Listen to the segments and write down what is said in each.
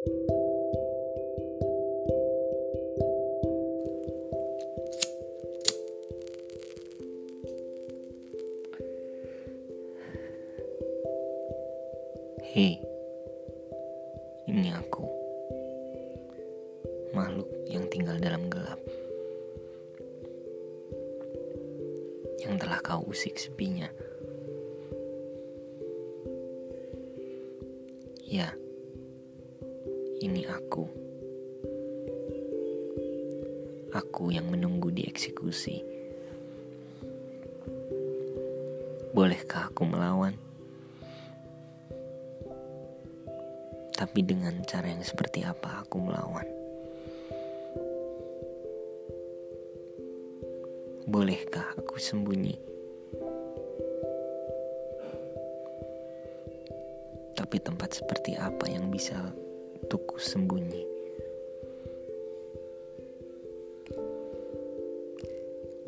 Hei, ini aku, makhluk yang tinggal dalam gelap, yang telah kau usik sepinya. Ya, ini aku, aku yang menunggu dieksekusi. Bolehkah aku melawan? Tapi dengan cara yang seperti apa aku melawan? Bolehkah aku sembunyi? Tapi tempat seperti apa yang bisa tuku sembunyi?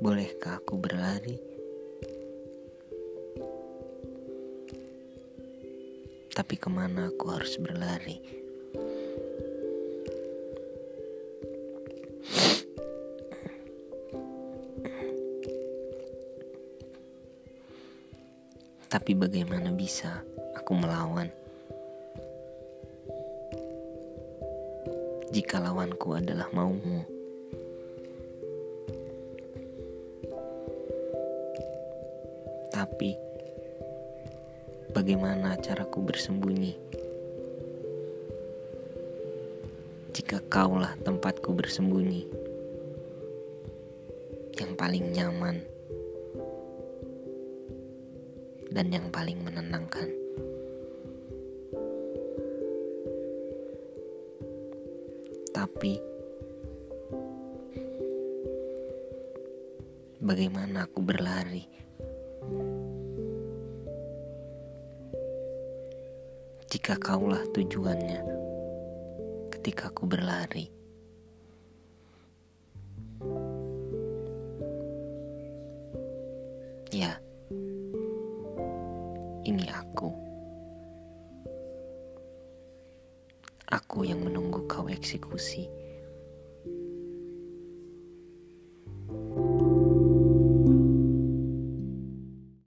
Bolehkah aku berlari? Tapi ke mana aku harus berlari? Tapi bagaimana bisa aku melawan? Jika lawanku adalah maumu. Tapi bagaimana caraku bersembunyi. Jika kaulah tempatku bersembunyi, yang paling nyaman dan yang paling menenangkan. Tapi, bagaimana aku berlari? jika kaulah tujuannya ketika aku berlari. Aku yang menunggu kau eksekusi.